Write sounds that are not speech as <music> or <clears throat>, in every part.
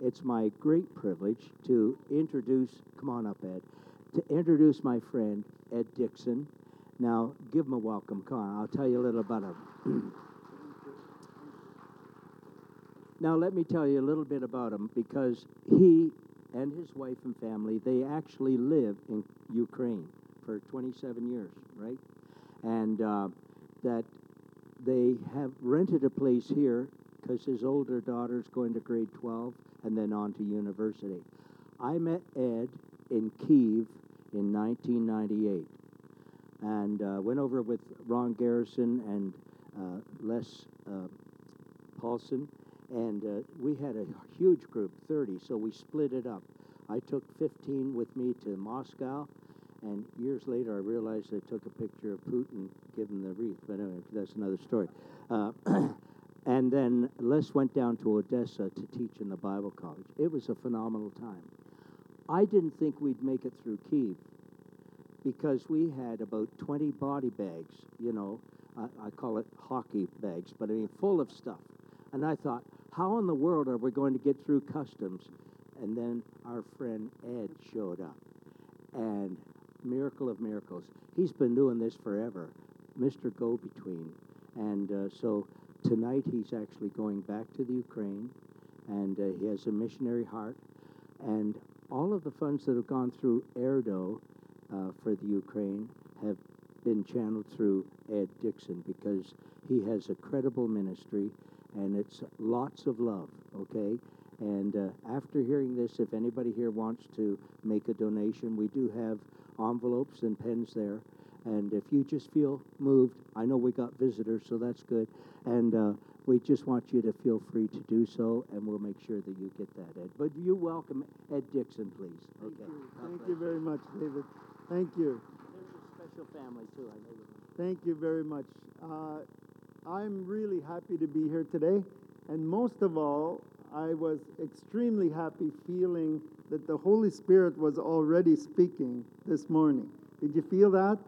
It's my great privilege to introduce, come on up, Ed, to introduce my friend, Ed Dixon. Now, give him a welcome. Come on, I'll tell you a little about him. <clears throat> now, let me tell you a little bit about him because he and his wife and family, they actually live in Ukraine for 27 years, right? And uh, that they have rented a place here because his older daughter's going to grade 12 and then on to university. I met Ed in Kiev in 1998 and uh, went over with Ron Garrison and uh, Les uh, Paulson, and uh, we had a huge group, 30, so we split it up. I took 15 with me to Moscow, and years later I realized I took a picture of Putin giving the wreath, but anyway, that's another story. <clears throat> And then Les went down to Odessa to teach in the Bible college. It was a phenomenal time. I didn't think we'd make it through Kiev because we had about 20 body bags, you know, I, I, call it hockey bags, but I mean full of stuff. And I thought, how in the world are we going to get through customs? And then our friend Ed showed up. And miracle of miracles, he's been doing this forever, Mr. Go Between. And uh, so tonight he's actually going back to the Ukraine, and uh, he has a missionary heart. And all of the funds that have gone through Erdo uh, for the Ukraine have been channeled through Ed Dixon because he has a credible ministry and it's Loads of Love, okay? And uh, after hearing this, if anybody here wants to make a donation, we do have envelopes and pens there. And if you just feel moved, I know we got visitors, so that's good. And uh, we just want you to feel free to do so, and we'll make sure that you get that, Ed. But you welcome Ed Dixon, please. Okay. Thank you, Thank you very much, David. Thank you. There's a special family, too. I know you. Thank you very much. Uh, I'm really happy to be here today. And most of all, I was extremely happy feeling that the Holy Spirit was already speaking this morning. Did you feel that?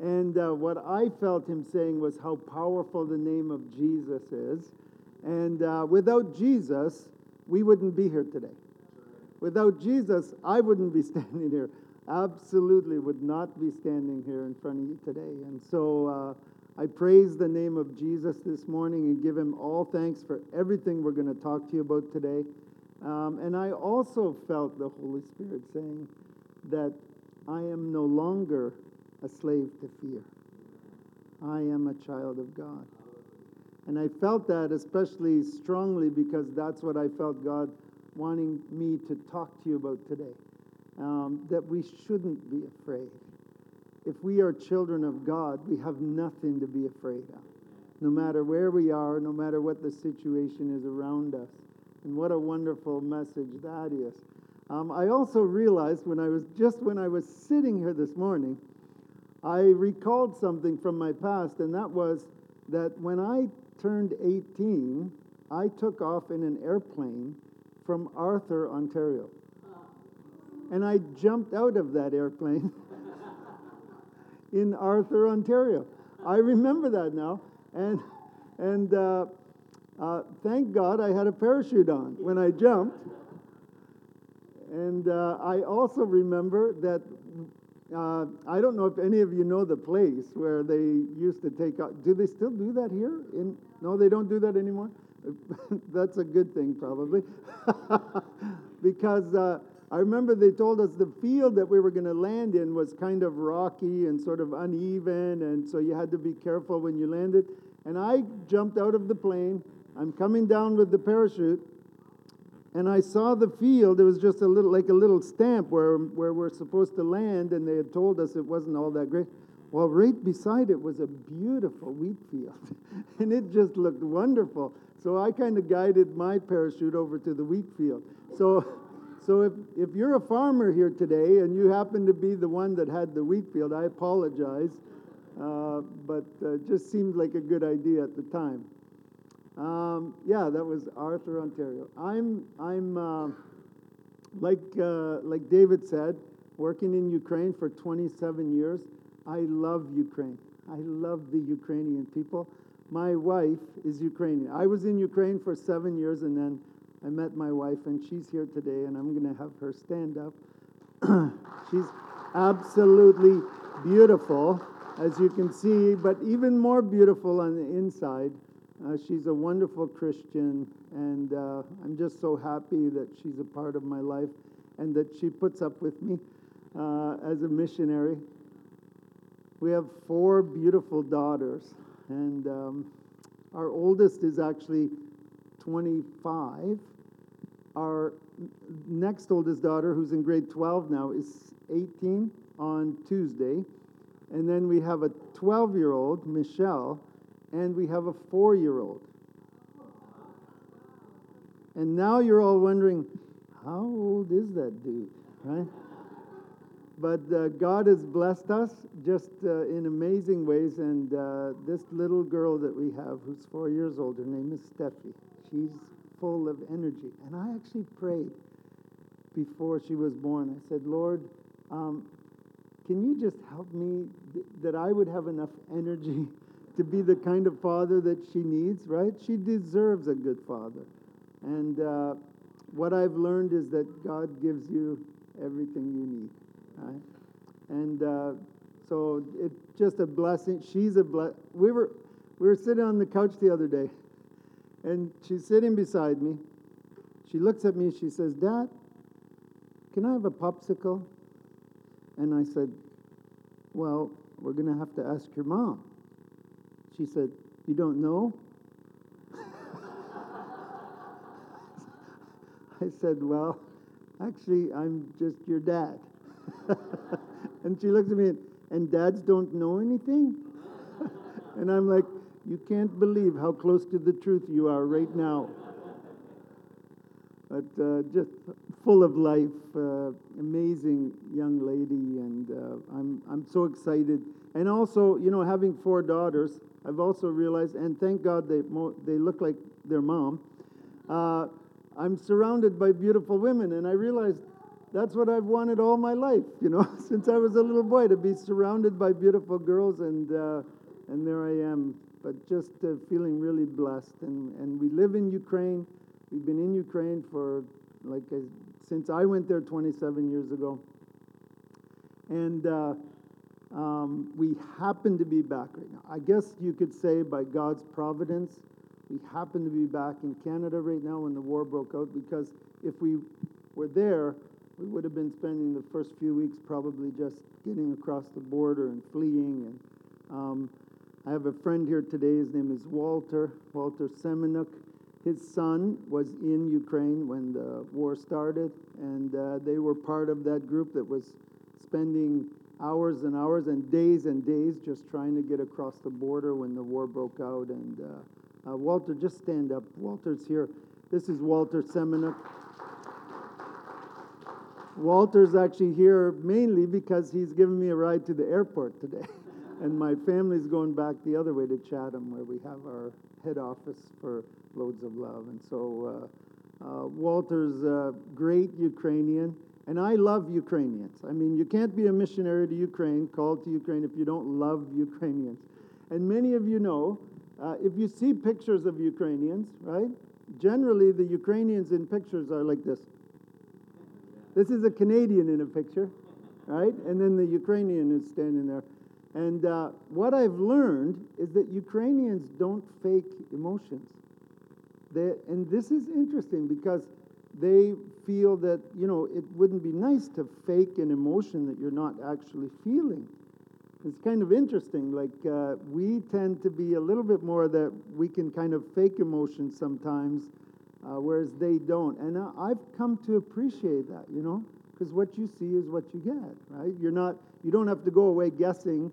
And uh, what I felt him saying was how powerful the name of Jesus is. And uh, without Jesus, we wouldn't be here today. Without Jesus, I wouldn't be <laughs> standing here absolutely would not be standing here in front of you today. And so uh, I praise the name of Jesus this morning and give him all thanks for everything we're going to talk to you about today. Um, and I also felt the Holy Spirit saying that I am no longer a slave to fear. I am a child of God. And I felt that especially strongly because that's what I felt God wanting me to talk to you about today um, that we shouldn't be afraid. If we are children of God, we have nothing to be afraid of, no matter where we are, no matter what the situation is around us. And what a wonderful message that is. Um, I also realized when I was just when I was sitting here this morning, I recalled something from my past, and that was that when I turned 18, I took off in an airplane from Arthur, Ontario and I jumped out of that airplane <laughs> in Arthur, Ontario. I remember that now, and and uh, uh, thank God I had a parachute on when I jumped. And uh, I also remember that uh, I don't know if any of you know the place where they used to take out. Do they still do that here? In no, they don't do that anymore. <laughs> That's a good thing, probably, <laughs> because uh, I remember they told us the field that we were going to land in was kind of rocky and sort of uneven, and so you had to be careful when you landed. And I jumped out of the plane. I'm coming down with the parachute, and I saw the field. It was just a little, like a little stamp where, where we're supposed to land, and they had told us it wasn't all that great. Well, right beside it was a beautiful wheat field, <laughs> and it just looked wonderful. So I kind of guided my parachute over to the wheat field. So so if, if you're a farmer here today and you happen to be the one that had the wheat field, I apologize, uh, but uh, just seemed like a good idea at the time. Um, yeah, that was Arthur, Ontario. I'm, I'm uh, like, uh, like David said, working in Ukraine for 27 years. I love Ukraine. I love the Ukrainian people. My wife is Ukrainian. I was in Ukraine for seven years and then I met my wife, and she's here today, and I'm going to have her stand up. <clears throat> she's absolutely beautiful, as you can see, but even more beautiful on the inside. Uh, she's a wonderful Christian, and uh, I'm just so happy that she's a part of my life and that she puts up with me uh, as a missionary. We have four beautiful daughters, and um, our oldest is actually 25. Our next oldest daughter, who's in grade 12 now, is 18 on Tuesday. And then we have a 12 year old, Michelle, and we have a four year old. And now you're all wondering, how old is that dude, right? But uh, God has blessed us just uh, in amazing ways. And uh, this little girl that we have, who's four years old, her name is Steffi. She's full of energy. And I actually prayed before she was born. I said, Lord, um, can you just help me th- that I would have enough energy to be the kind of father that she needs, right? She deserves a good father. And uh, what I've learned is that God gives you everything you need, right? And uh, so it's just a blessing. She's a bless. We were we were sitting on the couch the other day, and she's sitting beside me. She looks at me. She says, "Dad, can I have a popsicle?" And I said, Well, we're going to have to ask your mom. She said, You don't know? I said, Well, actually, I'm just your dad. <laughs> and she looks at me, and, and dads don't know anything? <laughs> and I'm like, You can't believe how close to the truth you are right now. But uh, just full of life, uh, amazing young lady, and uh, I'm, I'm so excited. And also, you know, having four daughters, I've also realized, and thank God they, mo- they look like their mom. Uh, I'm surrounded by beautiful women, and I realized that's what I've wanted all my life, you know, <laughs> since I was a little boy, to be surrounded by beautiful girls, and, uh, and there I am. But just uh, feeling really blessed. And, and we live in Ukraine. We've been in Ukraine for, like, I, since I went there 27 years ago. And uh, um, we happen to be back right now. I guess you could say by God's providence, we happen to be back in Canada right now when the war broke out because if we were there, we would have been spending the first few weeks probably just getting across the border and fleeing. And um, I have a friend here today. His name is Walter, Walter Semenuk. His son was in Ukraine when the war started, and uh, they were part of that group that was spending hours and hours and days and days just trying to get across the border when the war broke out. And uh, uh, Walter, just stand up. Walter's here. This is Walter Semenuk. Walter's actually here mainly because he's given me a ride to the airport today. <laughs> and my family's going back the other way to Chatham, where we have our head office for Loads of Love. And so uh, uh, Walter's a great Ukrainian, and I love Ukrainians. I mean, you can't be a missionary to Ukraine, called to Ukraine, if you don't love Ukrainians. And many of you know, uh, if you see pictures of Ukrainians, right? Generally, the Ukrainians in pictures are like this. This is a Canadian in a picture, right? And then the Ukrainian is standing there. And uh, what I've learned is that Ukrainians don't fake emotions. They, and this is interesting because they feel that, you know, it wouldn't be nice to fake an emotion that you're not actually feeling. It's kind of interesting. Like, uh, we tend to be a little bit more that we can kind of fake emotions sometimes, uh, whereas they don't. And uh, I've come to appreciate that, you know, because what you see is what you get, right? You're not, you don't have to go away guessing,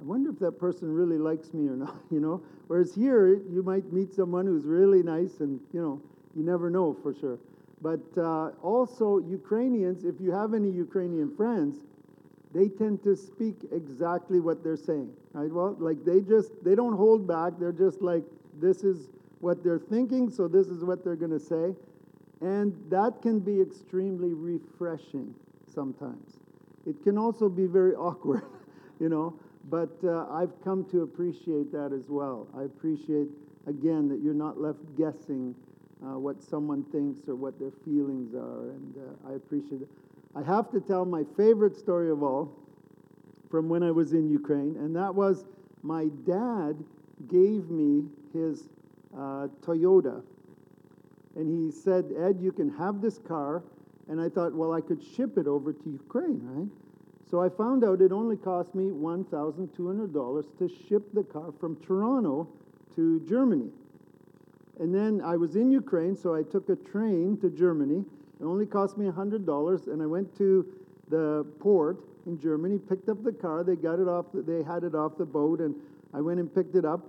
I wonder if that person really likes me or <laughs> not, you know? Whereas here, you might meet someone who's really nice and, you know, you never know for sure. But uh, also, Ukrainians, if you have any Ukrainian friends, they tend to speak exactly what they're saying, right? Well, like they just, they don't hold back. They're just like, this is what they're thinking, so this is what they're going to say. And that can be extremely refreshing sometimes. It can also be very <laughs> awkward, you know, but uh, I've come to appreciate that as well. I appreciate, again, that you're not left guessing uh, what someone thinks or what their feelings are, and uh, I appreciate it. I have to tell my favorite story of all from when I was in Ukraine, and that was my dad gave me his uh, Toyota. And he said, Ed, you can have this car. And I thought, well, I could ship it over to Ukraine, right? So I found out it only cost me $1,200 to ship the car from Toronto to Germany. And then I was in Ukraine, so I took a train to Germany. It only cost me $100, and I went to the port in Germany, picked up the car. They got it off. The, they had it off the boat, and I went and picked it up.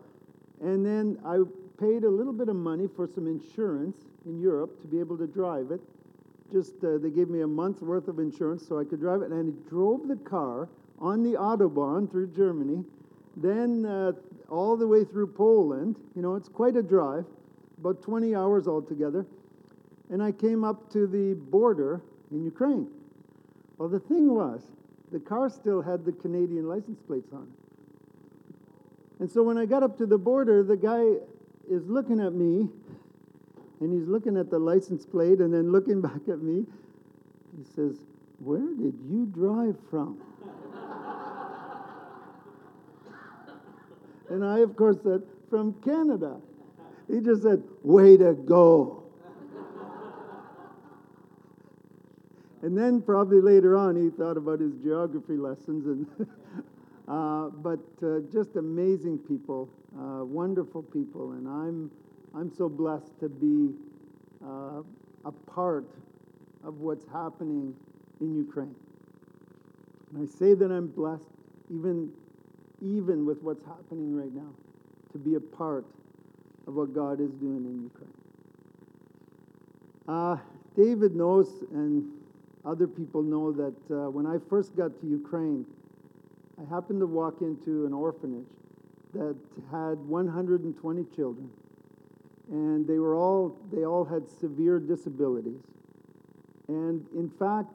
And then I paid a little bit of money for some insurance in Europe to be able to drive it. Just uh, they gave me a month's worth of insurance so I could drive it, and I drove the car on the autobahn through Germany, then uh, all the way through Poland. You know, it's quite a drive, about 20 hours altogether. And I came up to the border in Ukraine. Well, the thing was, the car still had the Canadian license plates on. And so when I got up to the border, the guy is looking at me and he's looking at the license plate and then looking <laughs> back at me. He says, Where did you drive from? <laughs> and I, of course, said, From Canada. He just said, Way to go. and then probably later on, he thought about his geography lessons and. <laughs> Uh, but uh, just amazing people, uh, wonderful people, and I'm I'm so blessed to be uh, a part of what's happening in Ukraine. And I say that I'm blessed, even even with what's happening right now, to be a part of what God is doing in Ukraine. Uh, David knows, and other people know that uh, when I first got to Ukraine. I happened to walk into an orphanage that had 120 children, and they were all they all had severe disabilities. And in fact,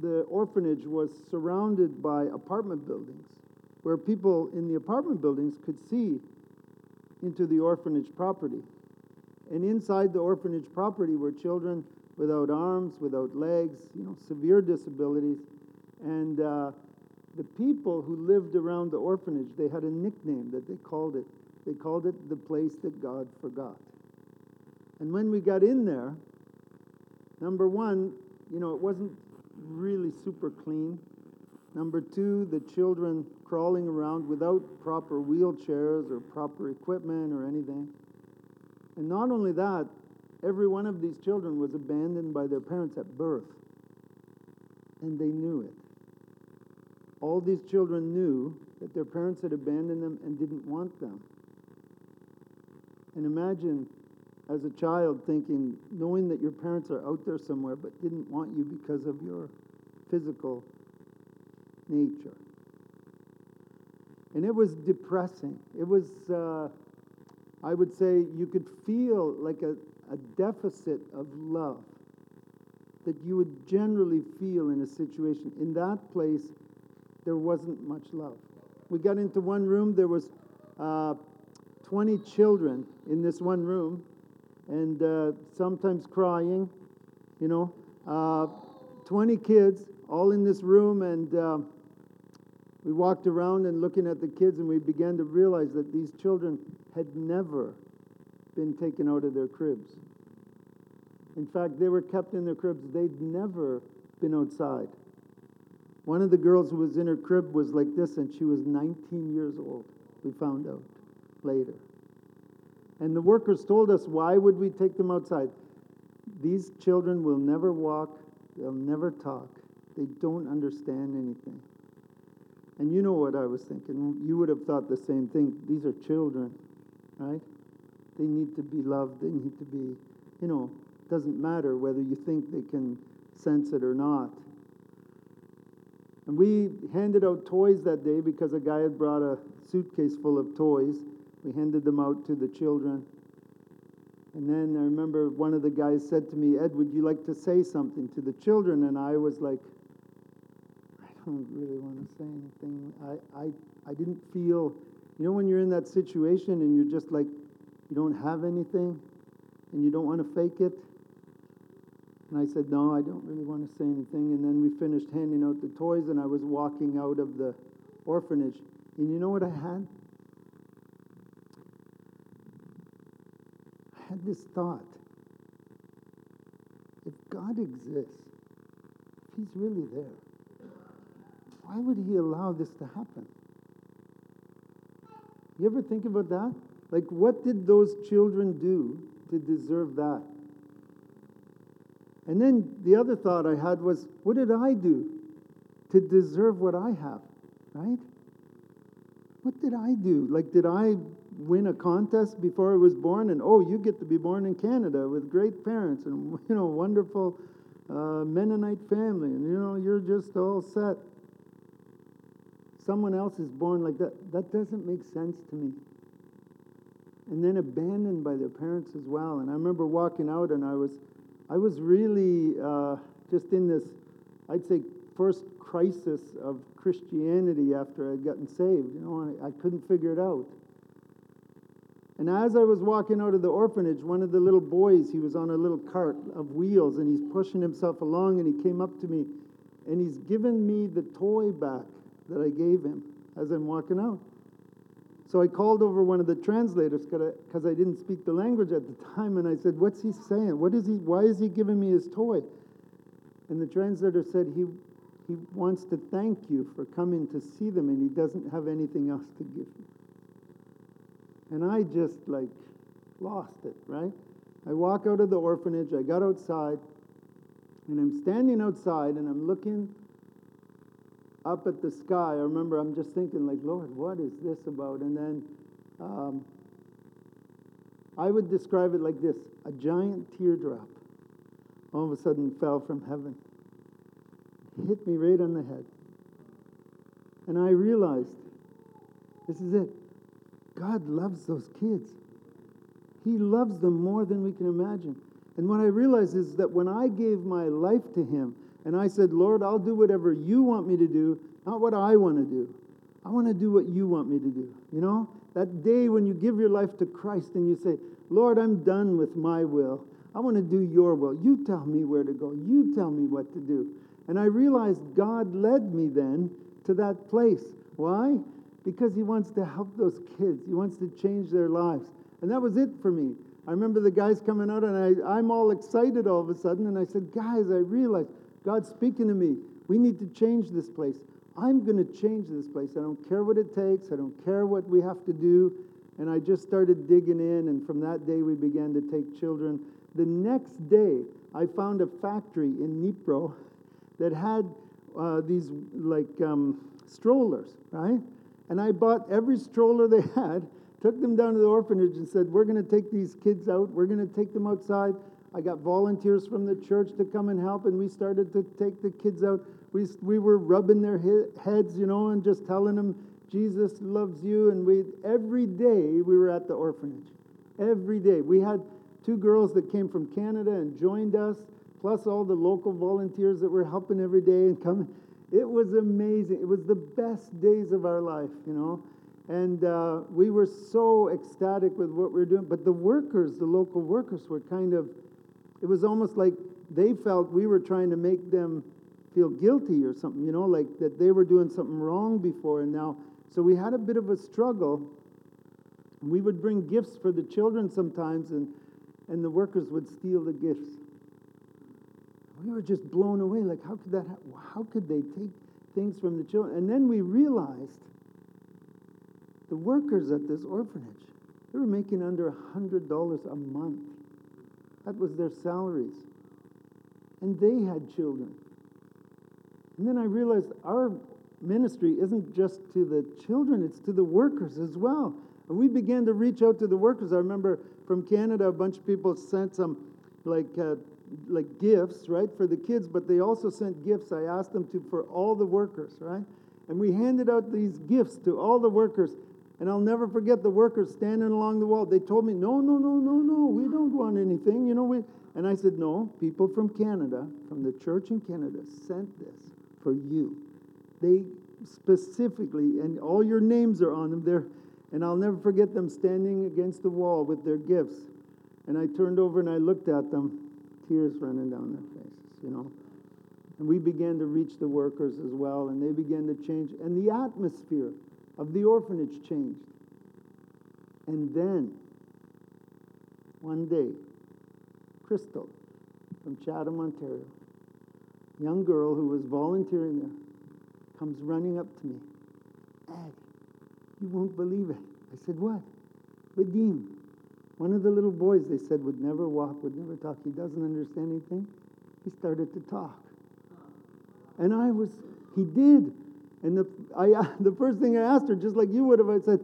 the orphanage was surrounded by apartment buildings where people in the apartment buildings could see into the orphanage property. And inside the orphanage property were children without arms, without legs, you know, severe disabilities. And uh, the people who lived around the orphanage, they had a nickname that they called it. They called it the place that God forgot. And when we got in there, number one, you know, it wasn't really super clean. Number two, the children crawling around without proper wheelchairs or proper equipment or anything. And not only that, every one of these children was abandoned by their parents at birth. And they knew it all these children knew that their parents had abandoned them and didn't want them. And imagine as a child thinking, knowing that your parents are out there somewhere but didn't want you because of your physical nature. And it was depressing. It was, uh, I would say, you could feel like a, a deficit of love that you would generally feel in a situation. In that place, there wasn't much love. We got into one room, there was uh, 20 children in this one room, and uh, sometimes crying, you know. Uh, 20 kids all in this room, and uh, we walked around and looking at the kids, and we began to realize that these children had never been taken out of their cribs. In fact, they were kept in their cribs. They'd never been outside. One of the girls who was in her crib was like this, and she was 19 years old. We found out later. And the workers told us, why would we take them outside? These children will never walk, they'll never talk, they don't understand anything. And you know what I was thinking. You would have thought the same thing. These are children, right? They need to be loved. They need to be, you know, it doesn't matter whether you think they can sense it or not. And we handed out toys that day because a guy had brought a suitcase full of toys. We handed them out to the children. And then I remember one of the guys said to me, Ed, would you like to say something to the children? And I was like, don't really want to say anything. I, I, I didn't feel, you know, when you're in that situation and you're just like, you don't have anything? and you don't want to fake it? And I said, No, I don't really want to say anything. And then we finished handing out the toys, and I was walking out of the orphanage. And you know what I had? I had this thought if God exists, if He's really there, why would He allow this to happen? You ever think about that? Like, what did those children do to deserve that? And then the other thought I had was, what did I do to deserve what I have? Right? What did I do? Like, did I win a contest before I was born? And oh, you get to be born in Canada with great parents and, <laughs> you know, wonderful uh, Mennonite family, and, you know, you're just all set. Someone else is born like that. That doesn't make sense to me. And then abandoned by their parents as well. And I remember walking out, and I was I was really uh, just in this, I'd say, first crisis of Christianity after I'd gotten saved. You know, I, I couldn't figure it out. And as I was walking out of the orphanage, one of the little boys, he was on a little cart of wheels and he's pushing himself along and he came up to me and he's given me the toy back that I gave him as I'm walking out. So I called over one of the translators because I, I didn't speak the language at the time, and I said, "What's he saying? What is he? Why is he giving me his toy?" And the translator said, "He he wants to thank you for coming to see them, and he doesn't have anything else to give you." And I just like lost it, right? I walk out of the orphanage. I got outside, and I'm standing outside, and I'm looking up at the sky, I remember I'm just thinking, like, Lord, what is this about? And then um, I would describe it like this a giant teardrop all of a sudden fell from heaven, hit me right on the head. And I realized this is it. God loves those kids. He loves them more than we can imagine. And what I realized is that when I gave my life to Him, and I said, Lord, I'll do whatever you want me to do, not what I want to do. I want to do what you want me to do. You know, that day when you give your life to Christ and you say, Lord, I'm done with my will. I want to do your will. You tell me where to go. You tell me what to do. And I realized God led me then to that place. Why? Because He wants to help those kids, He wants to change their lives. And that was it for me. I remember the guys coming out, and I, I'm all excited all of a sudden. And I said, Guys, I realized God's speaking to me. We need to change this place. I'm going to change this place. I don't care what it takes. I don't care what we have to do. And I just started digging in, and from that day, we began to take children. The next day, I found a factory in Dnipro that had uh, these like um, strollers, right? And I bought every stroller they had, took them down to the orphanage, and said, We're going to take these kids out. We're going to take them outside. I got volunteers from the church to come and help, and we started to take the kids out. We, we were rubbing their heads, you know, and just telling them, Jesus loves you. And we every day we were at the orphanage. Every day. We had two girls that came from Canada and joined us, plus all the local volunteers that were helping every day and coming. It was amazing. It was the best days of our life, you know. And uh, we were so ecstatic with what we were doing. But the workers, the local workers, were kind of it was almost like they felt we were trying to make them feel guilty or something, you know, like that they were doing something wrong before and now. So we had a bit of a struggle. We would bring gifts for the children sometimes, and, and the workers would steal the gifts. We were just blown away. Like, how could that? Ha- how could they take things from the children? And then we realized the workers at this orphanage they were making under a hundred dollars a month. That was their salaries. And they had children. And then I realized our ministry isn't just to the children, it's to the workers as well. And we began to reach out to the workers. I remember from Canada, a bunch of people sent some like uh, like gifts, right, for the kids, but they also sent gifts. I asked them to for all the workers, right? And we handed out these gifts to all the workers. And I'll never forget the workers standing along the wall. They told me, no, no, no, no, no, we don't want anything. You know, we, and I said, no, people from Canada, from the church in Canada, sent this for you. They specifically, and all your names are on them there. And I'll never forget them standing against the wall with their gifts. And I turned over and I looked at them, tears running down their faces, you know. And we began to reach the workers as well, and they began to change. And the atmosphere of the orphanage changed. And then, one day, Crystal from Chatham, Ontario, young girl who was volunteering there, comes running up to me. Ed, you won't believe it. I said, What? Vadim, one of the little boys they said would never walk, would never talk. He doesn't understand anything. He started to talk. And I was, he did. And the, I, <laughs> the first thing I asked her, just like you would have, I said,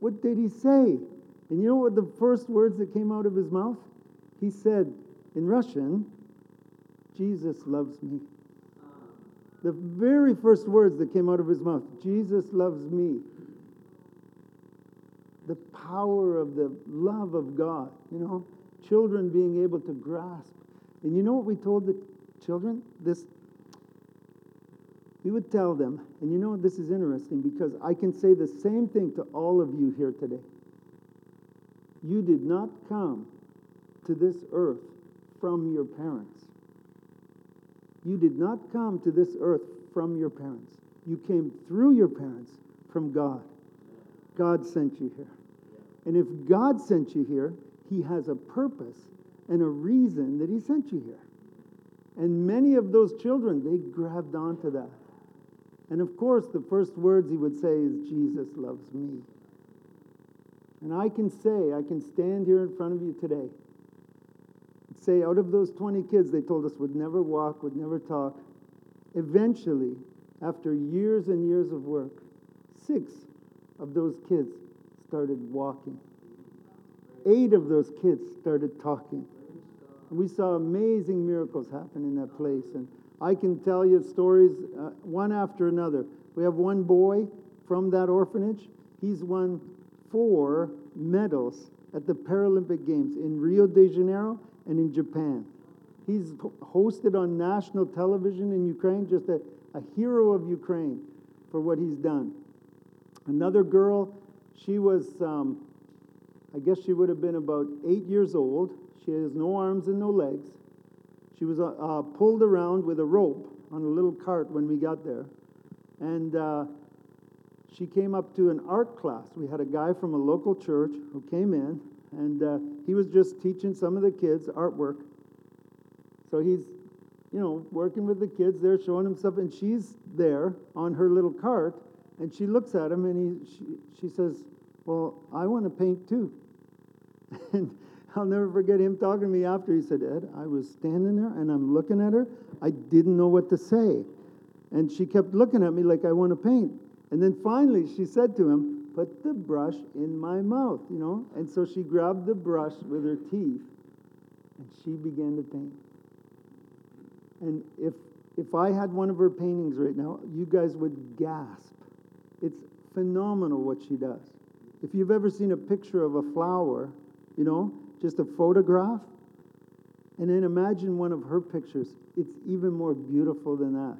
What did he say? And you know what the first words that came out of his mouth? He said in Russian, Jesus loves me. The very first words that came out of his mouth Jesus loves me. The power of the love of God, you know, children being able to grasp. And you know what we told the children? This we would tell them, and you know this is interesting because I can say the same thing to all of you here today. You did not come to this earth from your parents. You did not come to this earth from your parents. You came through your parents from God. God sent you here. And if God sent you here, He has a purpose and a reason that He sent you here. And many of those children, they grabbed onto that. And of course, the first words he would say is, Jesus loves me. And I can say, I can stand here in front of you today say, out of those 20 kids they told us would never walk, would never talk, eventually, after years and years of work, six of those kids started walking. Eight of those kids started talking. And we saw amazing miracles happen in that place. And I can tell you stories uh, one after another. We have one boy from that orphanage. He's won four medals at the Paralympic Games in Rio de Janeiro and in Japan. He's hosted on national television in Ukraine, just a, a hero of Ukraine for what he's done. Another girl, she was, um, I guess she would have been about eight years old. She has no arms and no legs. She was uh, uh, pulled around with a rope on a little cart when we got there. And uh, she came up to an art class. We had a guy from a local church who came in, and uh, he was just teaching some of the kids artwork. So he's, you know, working with the kids there, showing them stuff, and she's there on her little cart, and she looks at him, and he, she, she says, Well, I want to paint too. <laughs> and I'll never forget him talking to me after. He said, Ed, I was standing there and I'm looking at her. I didn't know what to say. And she kept looking at me like I want to paint. And then finally she said to him, Put the brush in my mouth, you know? And so she grabbed the brush with her teeth and she began to paint. And if if I had one of her paintings right now, you guys would gasp. It's phenomenal what she does. If you've ever seen a picture of a flower, you know, just a photograph, and then imagine one of her pictures. It's even more beautiful than that.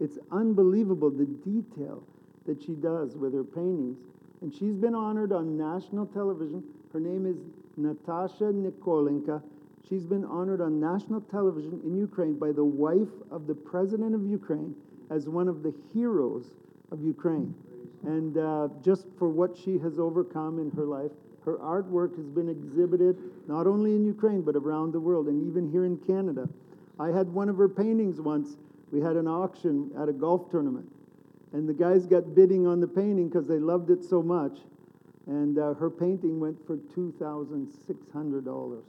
It's unbelievable the detail that she does with her paintings. And she's been honored on national television. Her name is Natasha Nikolenka. She's been honored on national television in Ukraine by the wife of the president of Ukraine as one of the heroes of Ukraine. And uh, just for what she has overcome in her life, her artwork has been exhibited not only in Ukraine, but around the world, and even here in Canada. I had one of her paintings once. We had an auction at a golf tournament, and the guys got bidding on the painting because they loved it so much. And uh, her painting went for $2,600.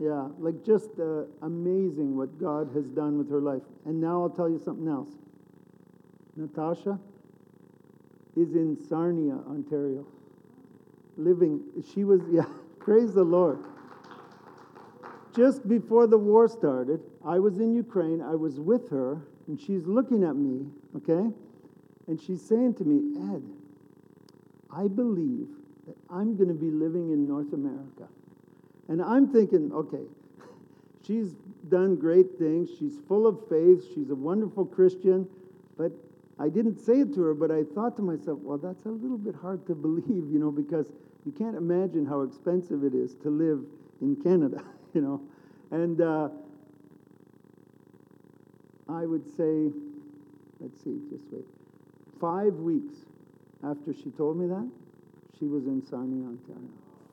Yeah, like just uh, amazing what God has done with her life. And now I'll tell you something else. Natasha is in Sarnia, Ontario living. She was, <laughs> yeah, praise the Lord. Just before the war started, I was in Ukraine. I was with her, and she's looking at me, okay? And she's saying to me, Ed, I believe that I'm going to be living in North America. And I'm thinking, okay, she's done great things. She's full of faith. She's a wonderful Christian. But I didn't say it to her, but I thought to myself, well, that's a little bit hard to <laughs> believe, you know, because you can't imagine how expensive it is to live in Canada, <laughs> you know. And uh, I would say, let's see, just wait. Five weeks after she told me that, she was in Sarnia, Ontario.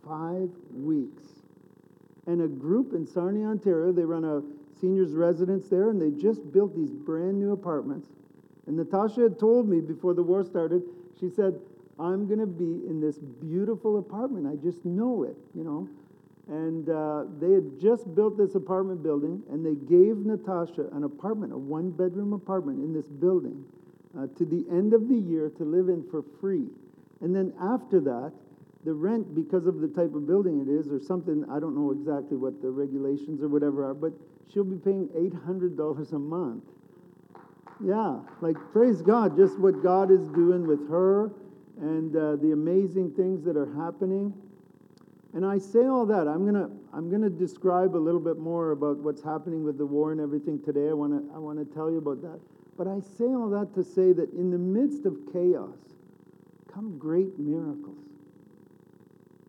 Five weeks. And a group in Sarnia, Ontario, they run a seniors residence there, and they just built these brand new apartments. And Natasha had told me before the war started, she said, I'm going to be in this beautiful apartment. I just know it, you know. And uh, they had just built this apartment building, and they gave Natasha an apartment, a one bedroom apartment in this building, uh, to the end of the year to live in for free. And then after that, the rent, because of the type of building it is, or something, I don't know exactly what the regulations or whatever are, but she'll be paying $800 a month. Yeah, like praise God, just what God is doing with her and uh, the amazing things that are happening. And I say all that. I'm gonna I'm gonna describe a little bit more about what's happening with the war and everything today. I wanna I wanna tell you about that. But I say all that to say that in the midst of chaos come great miracles.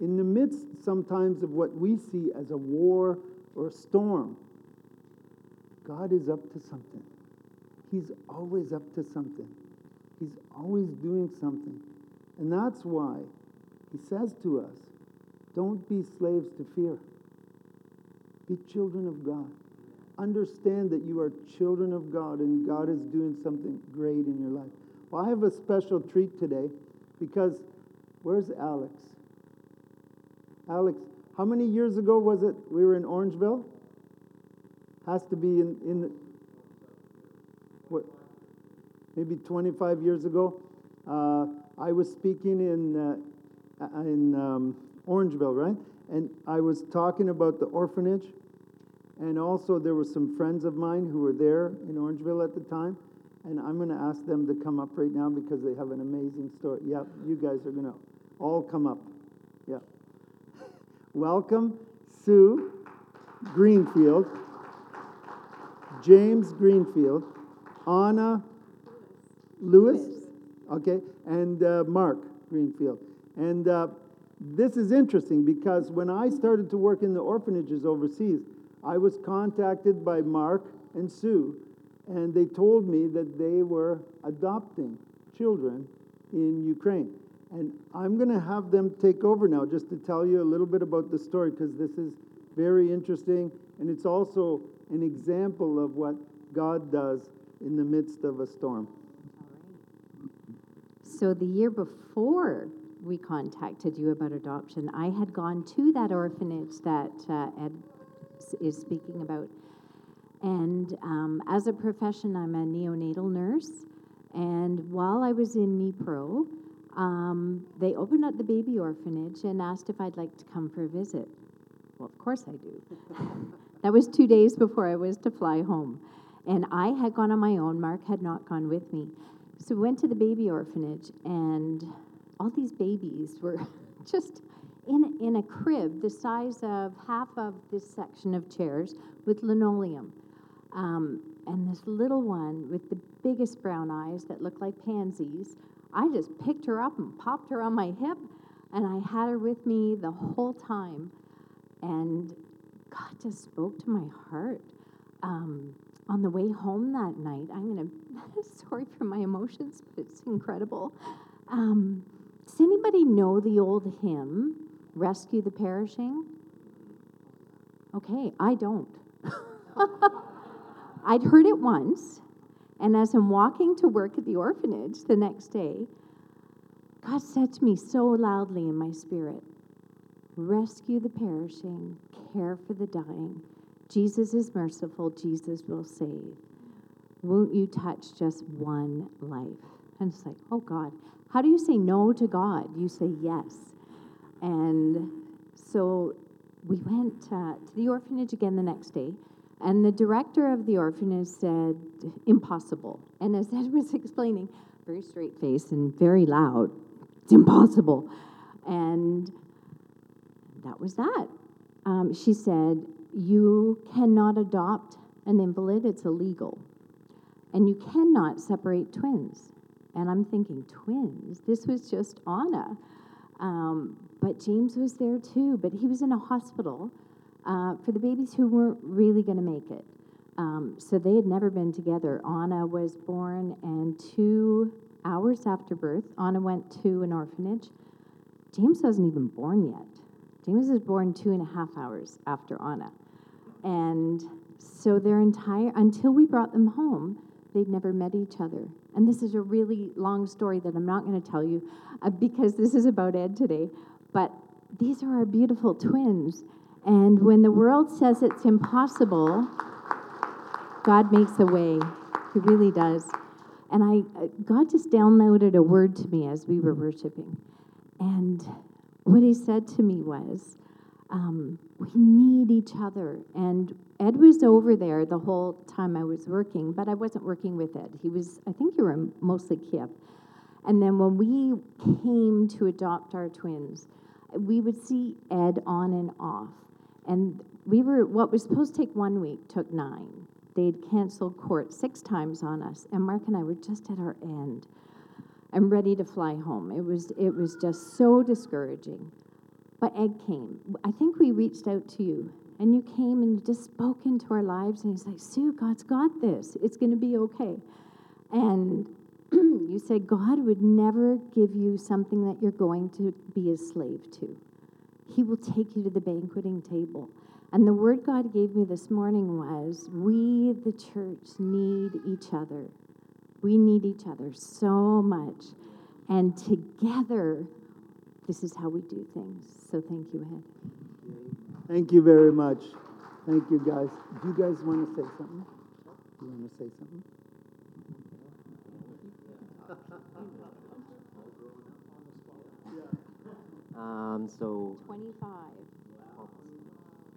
In the midst sometimes of what we see as a war or a storm, God is up to something. He's always up to something. He's always doing something. And that's why he says to us, don't be slaves to fear. Be children of God. Understand that you are children of God and God is doing something great in your life. Well, I have a special treat today because where's Alex? Alex, how many years ago was it we were in Orangeville? Has to be in, in maybe 25 years ago. Uh, I was speaking in, uh, in um, Orangeville, right? And I was talking about the orphanage. And also, there were some friends of mine who were there in Orangeville at the time. And I'm going to ask them to come up right now because they have an amazing story. Yep, you guys are going to all come up. Yep. <laughs> Welcome, Sue Greenfield, James Greenfield, Anna Lewis, okay, and uh, Mark Greenfield. And uh, this is interesting because when I started to work in the orphanages overseas, I was contacted by Mark and Sue, and they told me that they were adopting children in Ukraine. And I'm going to have them take over now just to tell you a little bit about the story because this is very interesting and it's also an example of what God does in the midst of a storm. So, the year before we contacted you about adoption, I had gone to that orphanage that uh, Ed is speaking about. And um, as a profession, I'm a neonatal nurse. And while I was in Dnipro, um, they opened up the baby orphanage and asked if I'd like to come for a visit. Well, of course I do. <laughs> that was two days before I was to fly home. And I had gone on my own, Mark had not gone with me. So we went to the baby orphanage, and all these babies were <laughs> just in, in a crib the size of half of this section of chairs with linoleum. Um, and this little one with the biggest brown eyes that looked like pansies, I just picked her up and popped her on my hip, and I had her with me the whole time. And God just spoke to my heart. Um, on the way home that night, I'm going <laughs> to, sorry for my emotions, but it's incredible. Um, does anybody know the old hymn, Rescue the Perishing? Okay, I don't. <laughs> I'd heard it once, and as I'm walking to work at the orphanage the next day, God said to me so loudly in my spirit Rescue the perishing, care for the dying. Jesus is merciful, Jesus will save. Won't you touch just one life? And it's like, oh God, how do you say no to God? You say yes. And so we went uh, to the orphanage again the next day, and the director of the orphanage said, impossible. And as <laughs> Ed was explaining, very straight face and very loud, it's impossible. And that was that. Um, she said, You cannot adopt an invalid, it's illegal. And you cannot separate twins. And I'm thinking, twins? This was just Anna. Um, but James was there too, but he was in a hospital uh, for the babies who weren't really going to make it. Um, so they had never been together. Anna was born, and two hours after birth, Anna went to an orphanage. James wasn't even born yet. James was born two and a half hours after Anna. And so their entire, until we brought them home, they'd never met each other. And this is a really long story that I'm not going to tell you uh, because this is about Ed today. But these are our beautiful twins. And when the world says it's impossible, God makes a way. He really does. And I, uh, God just downloaded a word to me as we were worshiping. And what he said to me was, um, we need each other. And Ed was over there the whole time I was working, but I wasn't working with Ed. He was, I think you were mostly Kiev. And then when we came to adopt our twins, we would see Ed on and off. And we were, what was supposed to take one week took nine. They'd canceled court six times on us, and Mark and I were just at our end. I'm ready to fly home. It was, it was just so discouraging. But Ed came. I think we reached out to you, and you came and you just spoke into our lives, and he's like, Sue, God's got this. It's going to be okay. And <clears throat> you said God would never give you something that you're going to be a slave to. He will take you to the banqueting table. And the word God gave me this morning was we, the church, need each other. We need each other so much. And together, this is how we do things. So thank you, Ed. Thank you very much. Thank you, guys. Do you guys want to say something? Do you want to say something? <laughs> Um, so, 25.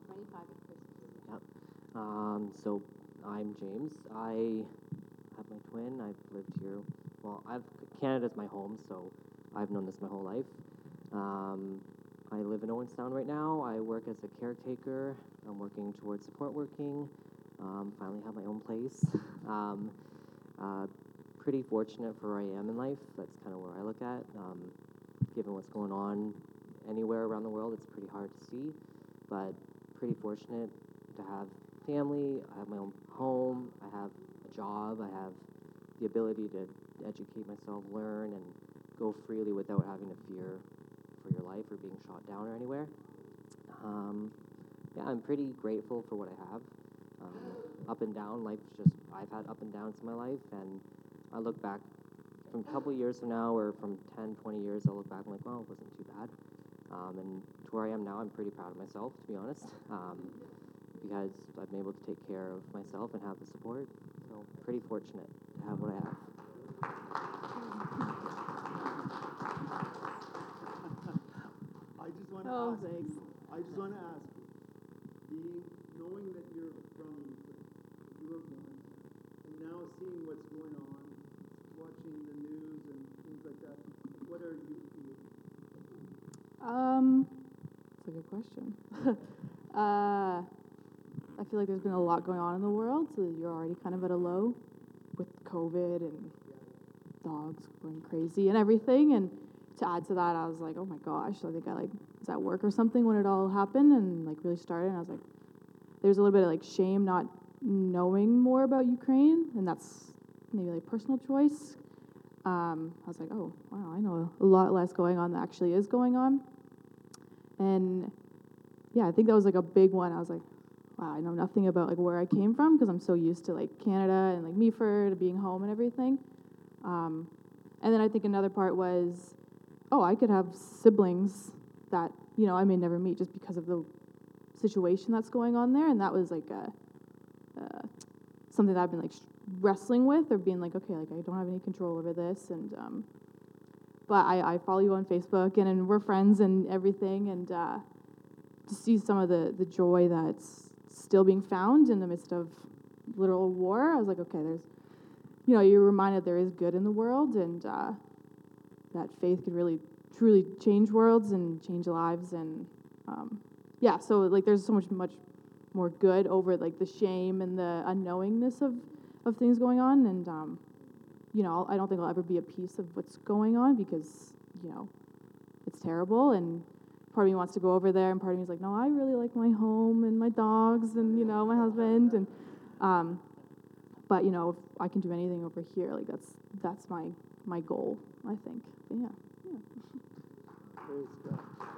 25 at Christmas. yep. Um, so I'm James. I have my twin. I've lived here. Well, I've Canada's my home, so I've known this my whole life. Um, I live in Owen Sound right now. I work as a caretaker. I'm working towards support working. Um, finally have my own place. <laughs> Um, uh, pretty fortunate for where I am in life. That's kind of where I look at. Um, given what's going on anywhere around the world, it's pretty hard to see. But pretty fortunate to have family. I have my own home. I have a job. I have the ability to educate myself, learn, and go freely without having to fear for your life or being shot down or anywhere. Um, yeah, I'm pretty grateful for what I have. Um, up and down, life's just, I've had up and downs in my life, and I look back from a couple years from now or from 10, 20 years, I'll look back and like, well, it wasn't too bad. Um, and to where I am now, I'm pretty proud of myself, to be honest, <laughs> um, because I've been able to take care of myself and have the support. So, pretty fortunate to have what I have. I just want to Oh, ask. thanks. I just want to ask. Being knowing that you're from Ukraine, you were born, and now seeing what's going on, watching the news and things like that. What are you feeling? Um, that's a good question. <laughs> uh, I feel like there's been a lot going on in the world, so you're already kind of at a low with COVID and dogs going crazy and everything. And to add to that, I was like, oh my gosh, I think I like was at work or something when it all happened and like really started. And I was like, there's a little bit of like shame not knowing more about Ukraine, and that's maybe like personal choice. Um, I was like, oh wow, I know a lot less going on that actually is going on. And yeah, I think that was like a big one. I was like, wow, I know nothing about like where I came from because I'm so used to like Canada and like Meaford being home and everything. Um, and then I think another part was, oh, I could have siblings that you know I may never meet just because of the situation that's going on there, and that was like a, uh, something that I've been like wrestling with or being like, okay, like I don't have any control over this, and um, but I, I follow you on Facebook and, and we're friends and everything, and uh, to see some of the the joy that's still being found in the midst of literal war, I was like, okay, there's, you know, you're reminded there is good in the world, and uh, that faith could really truly change worlds and change lives, and um, yeah, so like there's so much much more good over like the shame and the unknowingness of of things going on, and um, you know, I don't think I'll ever be a piece of what's going on because you know it's terrible, and part of me wants to go over there, and part of me is like, no, I really like my home and my dogs and you know my husband and. Um, but you know, if I can do anything over here, like that's that's my my goal. I think. But yeah. God.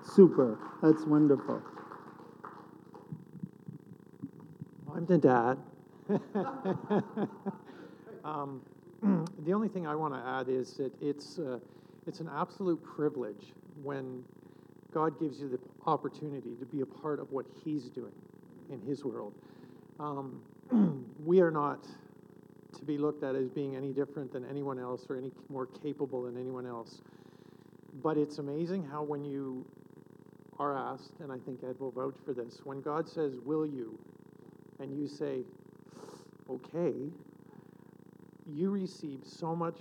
Super. That's wonderful. I'm the dad. <laughs> um, <clears throat> the only thing I want to add is that it's, uh, it's an absolute privilege when God gives you the opportunity to be a part of what He's doing in His world. Um, <clears throat> we are not to be looked at as being any different than anyone else or any more capable than anyone else. But it's amazing how when you are asked, and I think Ed will vouch for this, when God says, Will you? and you say, okay, you receive so much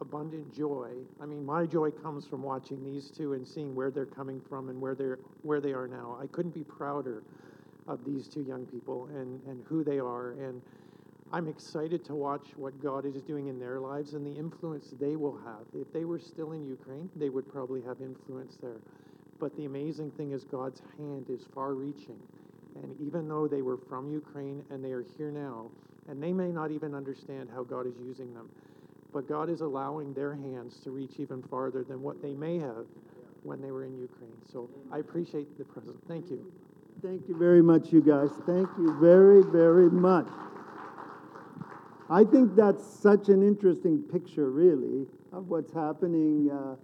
abundant joy. I mean, my joy comes from watching these two and seeing where they're coming from and where they're where they are now. I couldn't be prouder of these two young people and, and who they are. And I'm excited to watch what God is doing in their lives and the influence they will have. If they were still in Ukraine, they would probably have influence there. But the amazing thing is God's hand is far reaching. And even though they were from Ukraine and they are here now, and they may not even understand how God is using them, but God is allowing their hands to reach even farther than what they may have when they were in Ukraine. So I appreciate the present. Thank you. Thank you very much, you guys. Thank you very, very much. I think that's such an interesting picture, really, of what's happening uh,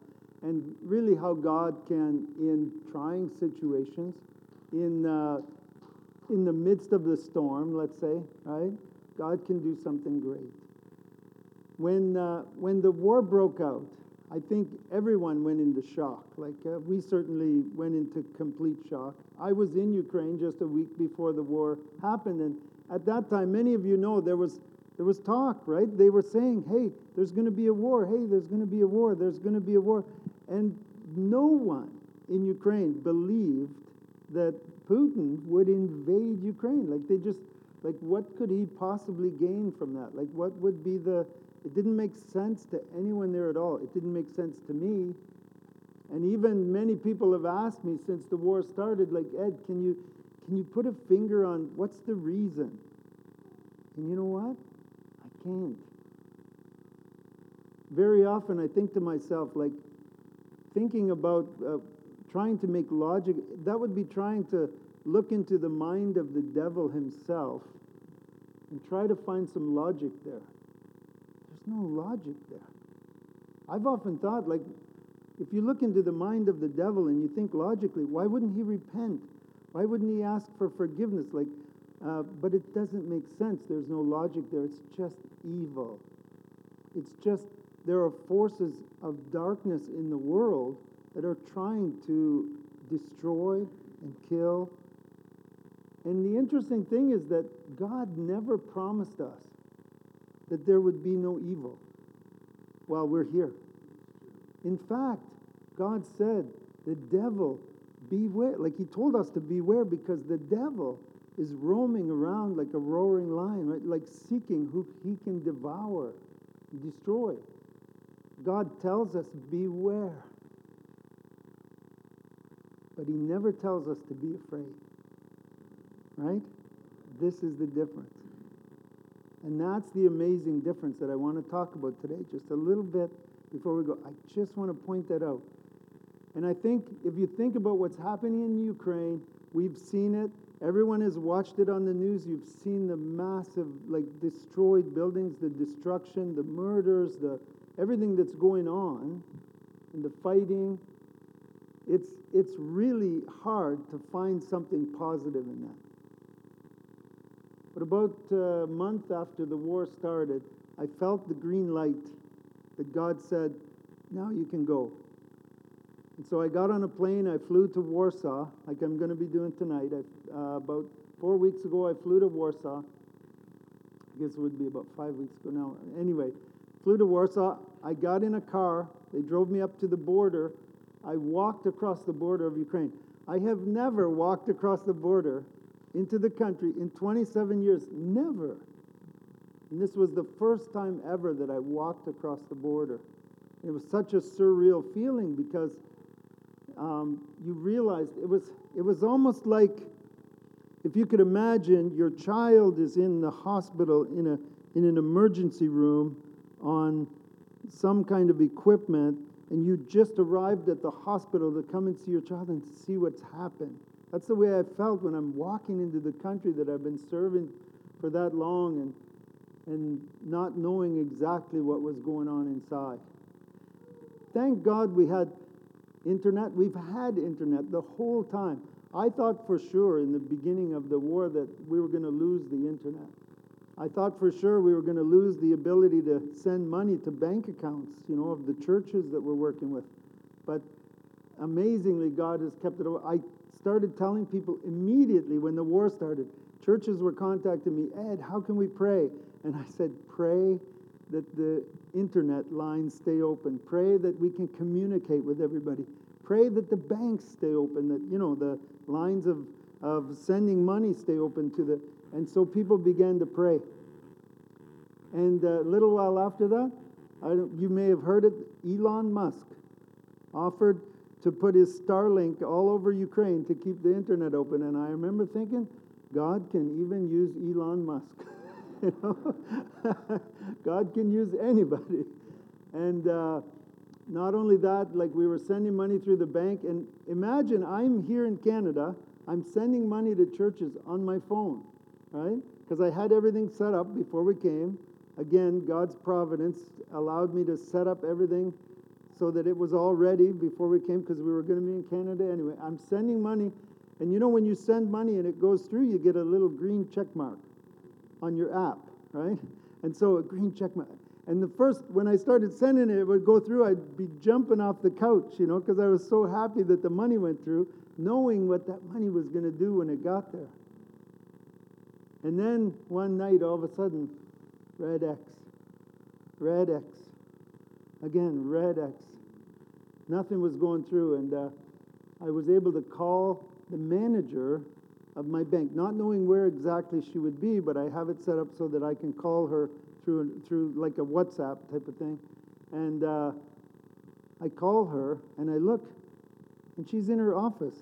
and really how God can, in trying situations, in uh, in the midst of the storm, let's say, right? God can do something great. When, uh, when the war broke out, I think everyone went into shock. Like, uh, we certainly went into complete shock. I was in Ukraine just a week before the war happened, and at that time, many of you know there was, there was talk, right? They were saying, hey, there's going to be a war. Hey, there's going to be a war. There's going to be a war. And no one in Ukraine believed that Putin would invade Ukraine. Like they just, like what could he possibly gain from that? Like what would be the, it didn't make sense to anyone there at all. It didn't make sense to me. And even many people have asked me since the war started, like, Ed, can you, can you put a finger on what's the reason? And you know what? I can't. Very often I think to myself, like, thinking about uh, trying to make logic, that would be trying to look into the mind of the devil himself and try to find some logic there. There's no logic there. I've often thought, like, if you look into the mind of the devil and you think logically, why wouldn't he repent? Why wouldn't he ask for forgiveness? Like, uh, but it doesn't make sense. There's no logic there. It's just evil. It's just there are forces of darkness in the world that are trying to destroy and kill. And the interesting thing is that God never promised us that there would be no evil while we're here. In fact, God said, the devil, beware. Like he told us to beware because the devil is roaming around like a roaring lion, right? Like seeking who he can devour, destroy. God tells us, beware. But he never tells us to be afraid. Right? This is the difference. And that's the amazing difference that I want to talk about today, just a little bit before we go. I just want to point that out. And I think if you think about what's happening in Ukraine, we've seen it. Everyone has watched it on the news. You've seen the massive, like, destroyed buildings, the destruction, the murders, the everything that's going on, and the fighting it's, it's really hard to find something positive in that. But about a month after the war started, I felt the green light that God said, now you can go. And so I got on a plane, I flew to Warsaw, like I'm going to be doing tonight. I, uh, about four weeks ago, I flew to Warsaw. I guess it would be about five weeks ago now. Anyway, flew to Warsaw. I got in a car. They drove me up to the border. I walked across the border of Ukraine. I have never walked across the border into the country in 27 years. Never. And this was the first time ever that I walked across the border. It was such a surreal feeling because um, you realized it was it was almost like if you could imagine your child is in the hospital in a in an emergency room on some kind of equipment and you just arrived at the hospital to come and see your child and see what's happened. That's the way i felt when i'm walking into the country that i've been serving for that long and and not knowing exactly what was going on inside. Thank god we had internet we've had internet the whole time i thought for sure in the beginning of the war that we were going to lose the internet I thought for sure we were going to lose the ability to send money to bank accounts, you know, of the churches that we're working with. But amazingly, God has kept it. I started telling people immediately when the war started. Churches were contacting me, Ed, how can we pray? And I said, pray that the internet lines stay open. Pray that we can communicate with everybody. Pray that the banks stay open, that, you know, the lines of, of sending money stay open to the and so people began to pray. And a little while after that, you may have heard it, Elon Musk offered to put his Starlink all over Ukraine to keep the internet open. And I remember thinking, God can even use Elon Musk. <laughs> you know? <laughs> God can use anybody. And uh, not only that, like we were sending money through the bank. And imagine I'm here in Canada, I'm sending money to churches on my phone right? Because I had everything set up before we came. Again, God's providence allowed me to set up everything so that it was all ready before we came because we were going to be in Canada anyway. I'm sending money, and you know when you send money and it goes through, you get a little green check mark on your app, right? And so a green check mark. And the first, when I started sending it, it would go through, I'd be jumping off the couch, you know, because I was so happy that the money went through, knowing what that money was going to do when it got there. And then one night, all of a sudden, red X, red X, again, red X. Nothing was going through, and uh, I was able to call the manager of my bank, not knowing where exactly she would be, but I have it set up so that I can call her through through like a WhatsApp type of thing, and uh, I call her and I look, and she's in her office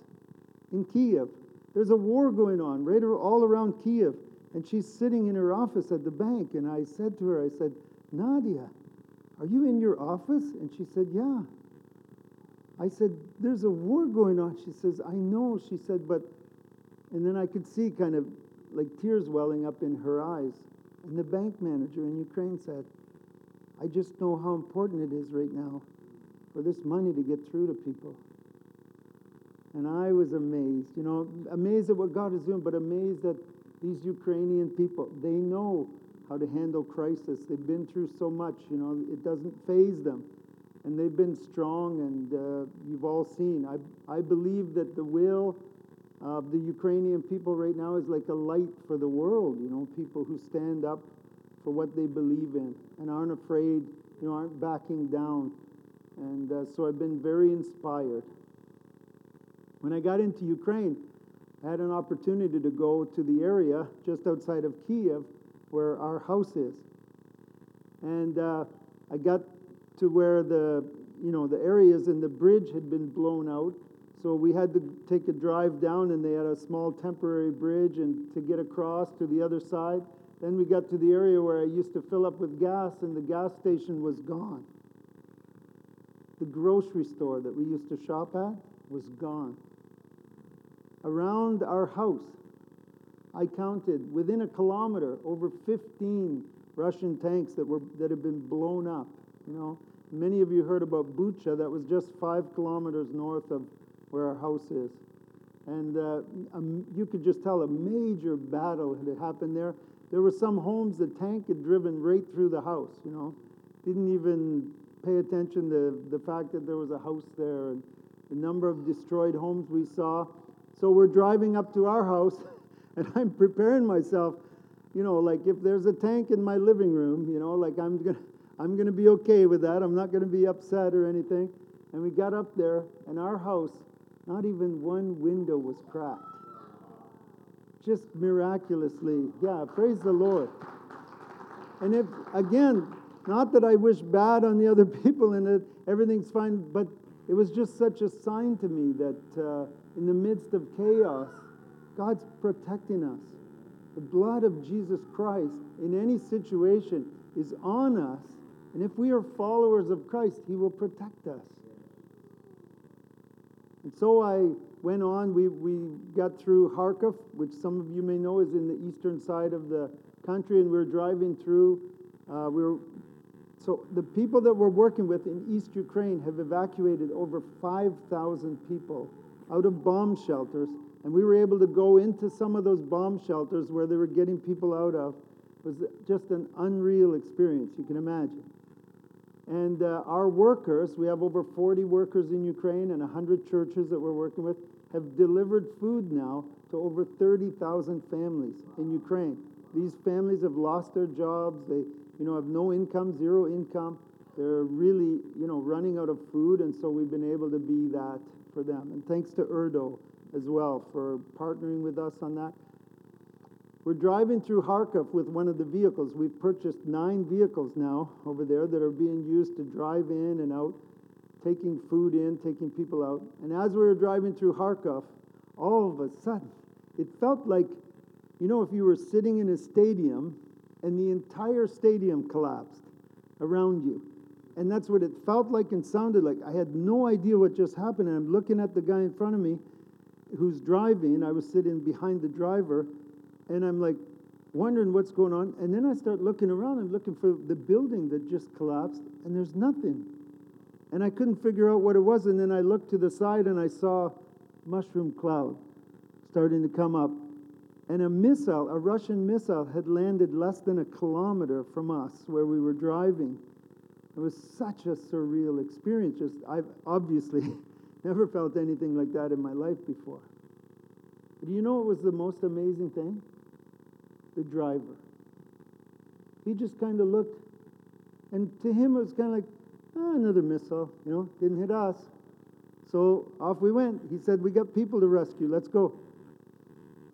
in Kiev. There's a war going on right all around Kiev. And she's sitting in her office at the bank. And I said to her, I said, Nadia, are you in your office? And she said, Yeah. I said, There's a war going on. She says, I know. She said, But, and then I could see kind of like tears welling up in her eyes. And the bank manager in Ukraine said, I just know how important it is right now for this money to get through to people. And I was amazed, you know, amazed at what God is doing, but amazed that these Ukrainian people, they know how to handle crisis. They've been through so much, you know, it doesn't faze them. And they've been strong, and uh, you've all seen. I, I believe that the will the Ukrainian people right now is like a light for the world, you know, people who stand up for what they believe in and aren't afraid, you know, aren't backing down. And uh, so I've been very inspired. When I got into Ukraine, I had an opportunity to go to the area just outside of Kiev where our house is. And uh, I got to where the, you know, the areas and the bridge had been blown out. So we had to take a drive down, and they had a small temporary bridge and to get across to the other side. Then we got to the area where I used to fill up with gas, and the gas station was gone. The grocery store that we used to shop at was gone around our house, I counted within a kilometer over 15 Russian tanks that were that had been blown up. You know, many of you heard about Bucha. That was just five kilometers north of where our house is, and uh, um, you could just tell a major battle had happened there. There were some homes the tank had driven right through the house. You know, didn't even pay attention to the fact that there was a house there and the number of destroyed homes we saw. So we're driving up to our house, <laughs> and I'm preparing myself, you know, like if there's a tank in my living room, you know, like I'm gonna, I'm gonna be okay with that. I'm not gonna be upset or anything. And we got up there, and our house, not even one window was cracked. Just miraculously, yeah. Praise the Lord. And if again, not that I wish bad on the other <laughs> people and that everything's fine, but it was just such a sign to me that uh, in the midst of chaos, God's protecting us. The blood of Jesus Christ in any situation is on us. And if we are followers of Christ, He will protect us. And so I went on. We, we got through Kharkov, which some of you may know is in the eastern side of the country, and we were driving through. Uh, we were, so the people that we're working with in East Ukraine have evacuated over 5,000 people out of bomb shelters, and we were able to go into some of those bomb shelters where they were getting people out of. It was just an unreal experience, you can imagine. And uh, our workers, we have over 40 workers in Ukraine and 100 churches that we're working with, have delivered food now to over 30,000 families in Ukraine. These families have lost their jobs. They, you know, have no income, zero income. They're really, you know, running out of food, and so we've been able to be that for them. And thanks to ERDO as well for partnering with us on that. We're driving through Kharkov with one of the vehicles. We've purchased nine vehicles now over there that are being used to drive in and out, taking food in, taking people out. And as we were driving through Kharkov, all of a sudden, it felt like, you know, if you were sitting in a stadium and the entire stadium collapsed around you. And that's what it felt like and sounded like. I had no idea what just happened. And I'm looking at the guy in front of me who's driving. I was sitting behind the driver and I'm like wondering what's going on. And then I start looking around. I'm looking for the building that just collapsed, and there's nothing. And I couldn't figure out what it was. And then I looked to the side and I saw mushroom cloud starting to come up. And a missile, a Russian missile, had landed less than a kilometer from us where we were driving. It was such a surreal experience. Just I've obviously <laughs> never felt anything like that in my life before. Do you know what was the most amazing thing? The driver. He just kind of looked, and to him it was kind of like, oh, another missile, you know, didn't hit us. So off we went. He said, We got people to rescue, let's go.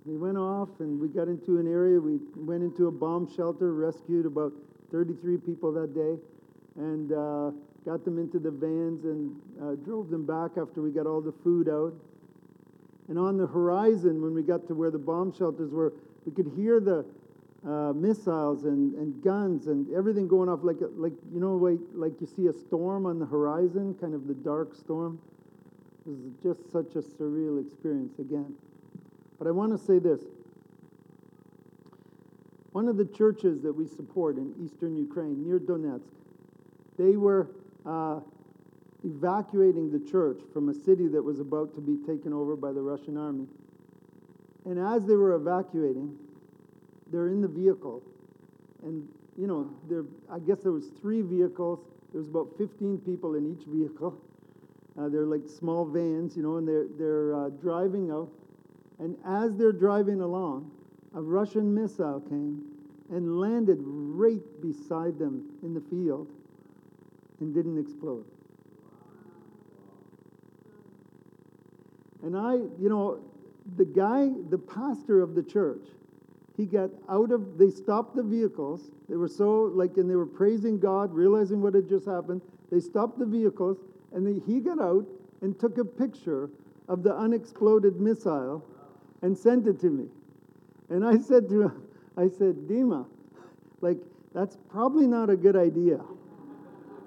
We went off and we got into an area, we went into a bomb shelter, rescued about 33 people that day, and uh, got them into the vans and uh, drove them back after we got all the food out. And on the horizon, when we got to where the bomb shelters were, we could hear the uh, missiles and, and guns and everything going off like, like you know, like, like you see a storm on the horizon, kind of the dark storm. It was just such a surreal experience again. But I want to say this. One of the churches that we support in eastern Ukraine, near Donetsk, they were uh, evacuating the church from a city that was about to be taken over by the Russian army. And as they were evacuating, they're in the vehicle. And, you know, there, I guess there was three vehicles. There was about 15 people in each vehicle. <laughs> Uh, they're like small vans, you know, and they're, they're uh, driving out. And as they're driving along, a Russian missile came and landed right beside them in the field and didn't explode. And I, you know, the guy, the pastor of the church, he got out of, they stopped the vehicles. They were so, like, and they were praising God, realizing what had just happened. They stopped the vehicles, and they, he got out and took a picture of the unexploded missile and sent it to me. And I said to him, I said, Dima, like, that's probably not a good idea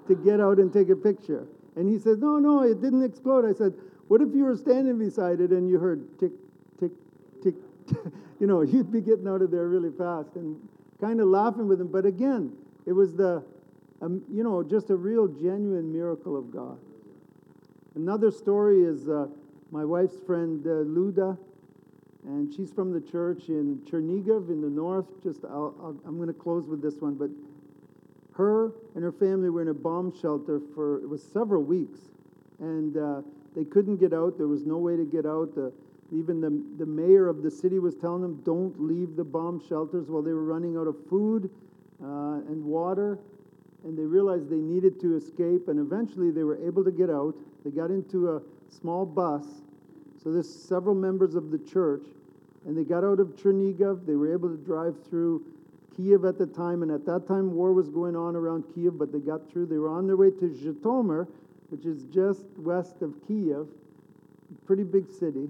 to get out and take a picture. And he said, No, no, it didn't explode. I said, What if you were standing beside it and you heard tick, <laughs> you know, you'd be getting out of there really fast and kind of laughing with him. But again, it was the, um, you know, just a real genuine miracle of God. Another story is uh, my wife's friend uh, Luda, and she's from the church in Chernigiv in the north. Just, I'll, I'll, I'm going to close with this one, but her and her family were in a bomb shelter for it was several weeks, and uh, they couldn't get out. There was no way to get out. The even the, the mayor of the city was telling them, don't leave the bomb shelters while they were running out of food uh, and water. And they realized they needed to escape. And eventually they were able to get out. They got into a small bus. So there's several members of the church. And they got out of Chernigov. They were able to drive through Kiev at the time. And at that time, war was going on around Kiev, but they got through. They were on their way to Zhytomyr, which is just west of Kiev, pretty big city.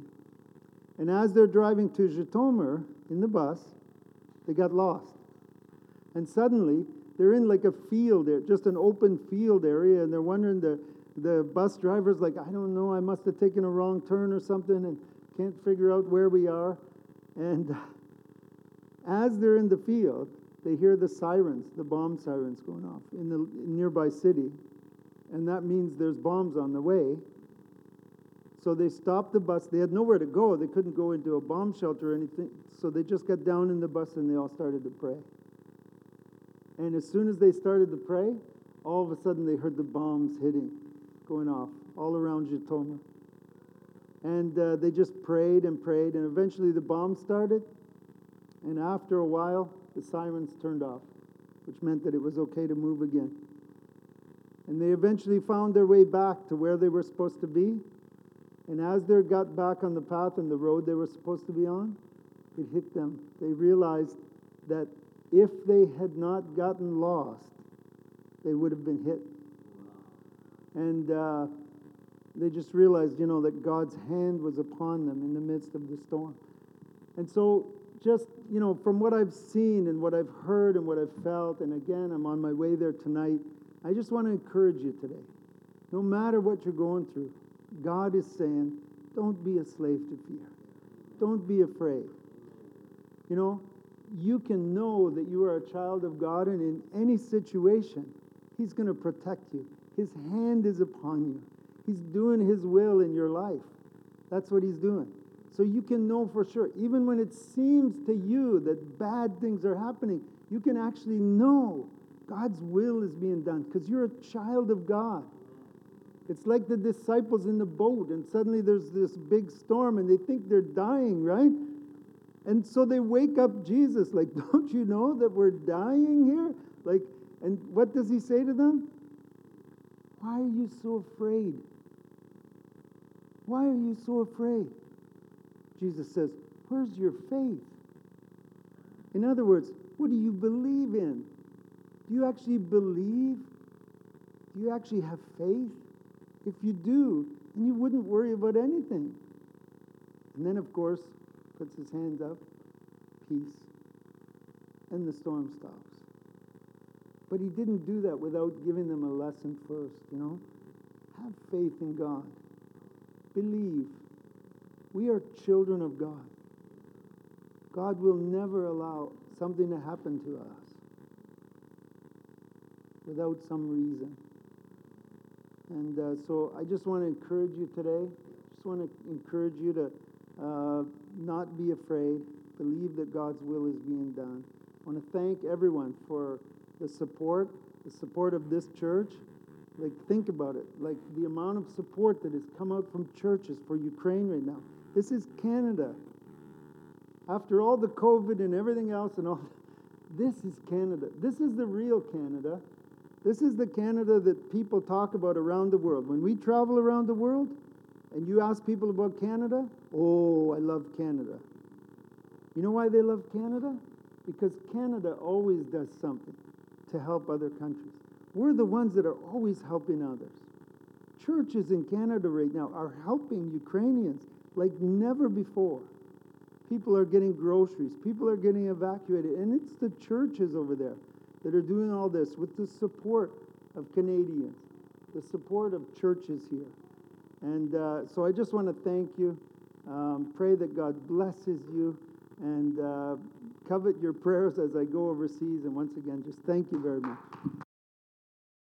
And as they're driving to Zhytomyr in the bus, they got lost. And suddenly, they're in like a field there, just an open field area, and they're wondering the the bus driver's like, I don't know, I must have taken a wrong turn or something, and can't figure out where we are. And <laughs> as they're in the field, they hear the sirens, the bomb sirens going off in the nearby city, and that means there's bombs on the way. So they stopped the bus. They had nowhere to go. They couldn't go into a bomb shelter or anything. So they just got down in the bus and they all started to pray. And as soon as they started to pray, all of a sudden they heard the bombs hitting, going off all around Zhytomyr. And uh, they just prayed and prayed, and eventually the bomb started. And after a while, the sirens turned off, which meant that it was okay to move again. And they eventually found their way back to where they were supposed to be. And as they got back on the path and the road they were supposed to be on, it hit them. They realized that if they had not gotten lost, they would have been hit. And uh, they just realized, you know, that God's hand was upon them in the midst of the storm. And so, just, you know, from what I've seen and what I've heard and what I've felt, and again, I'm on my way there tonight, I just want to encourage you today. No matter what you're going through, God is saying, don't be a slave to fear. Don't be afraid. You know, you can know that you are a child of God, and in any situation, He's going to protect you. His hand is upon you. He's doing His will in your life. That's what He's doing. So you can know for sure, even when it seems to you that bad things are happening, you can actually know God's will is being done because you're a child of God. It's like the disciples in the boat, and suddenly there's this big storm, and they think they're dying, right? And so they wake up Jesus, like, <laughs> don't you know that we're dying here? Like, and what does he say to them? Why are you so afraid? Why are you so afraid? Jesus says, Where's your faith? In other words, what do you believe in? Do you actually believe? Do you actually have faith? If you do, then you wouldn't worry about anything. And then, of course, puts his hands up, peace, and the storm stops. But he didn't do that without giving them a lesson first, you know? Have faith in God. Believe. We are children of God. God will never allow something to happen to us without some reason. And uh, so I just want to encourage you today. Just want to encourage you to uh, not be afraid. Believe that God's will is being done. I want to thank everyone for the support, the support of this church. Like, think about it. Like, the amount of support that has come out from churches for Ukraine right now. This is Canada. After all the COVID and everything else and all, <laughs> this is Canada. This is the real Canada. This is the Canada that people talk about around the world. When we travel around the world and you ask people about Canada, oh, I love Canada. You know why they love Canada? Because Canada always does something to help other countries. We're the ones that are always helping others. Churches in Canada right now are helping Ukrainians like never before. People are getting groceries, people are getting evacuated, and it's the churches over there that are doing all this with the support of Canadians, the support of churches here. And uh, so I just want to thank you. Um, pray that God blesses you and uh, covet your prayers as I go overseas. And once again, just thank you very much.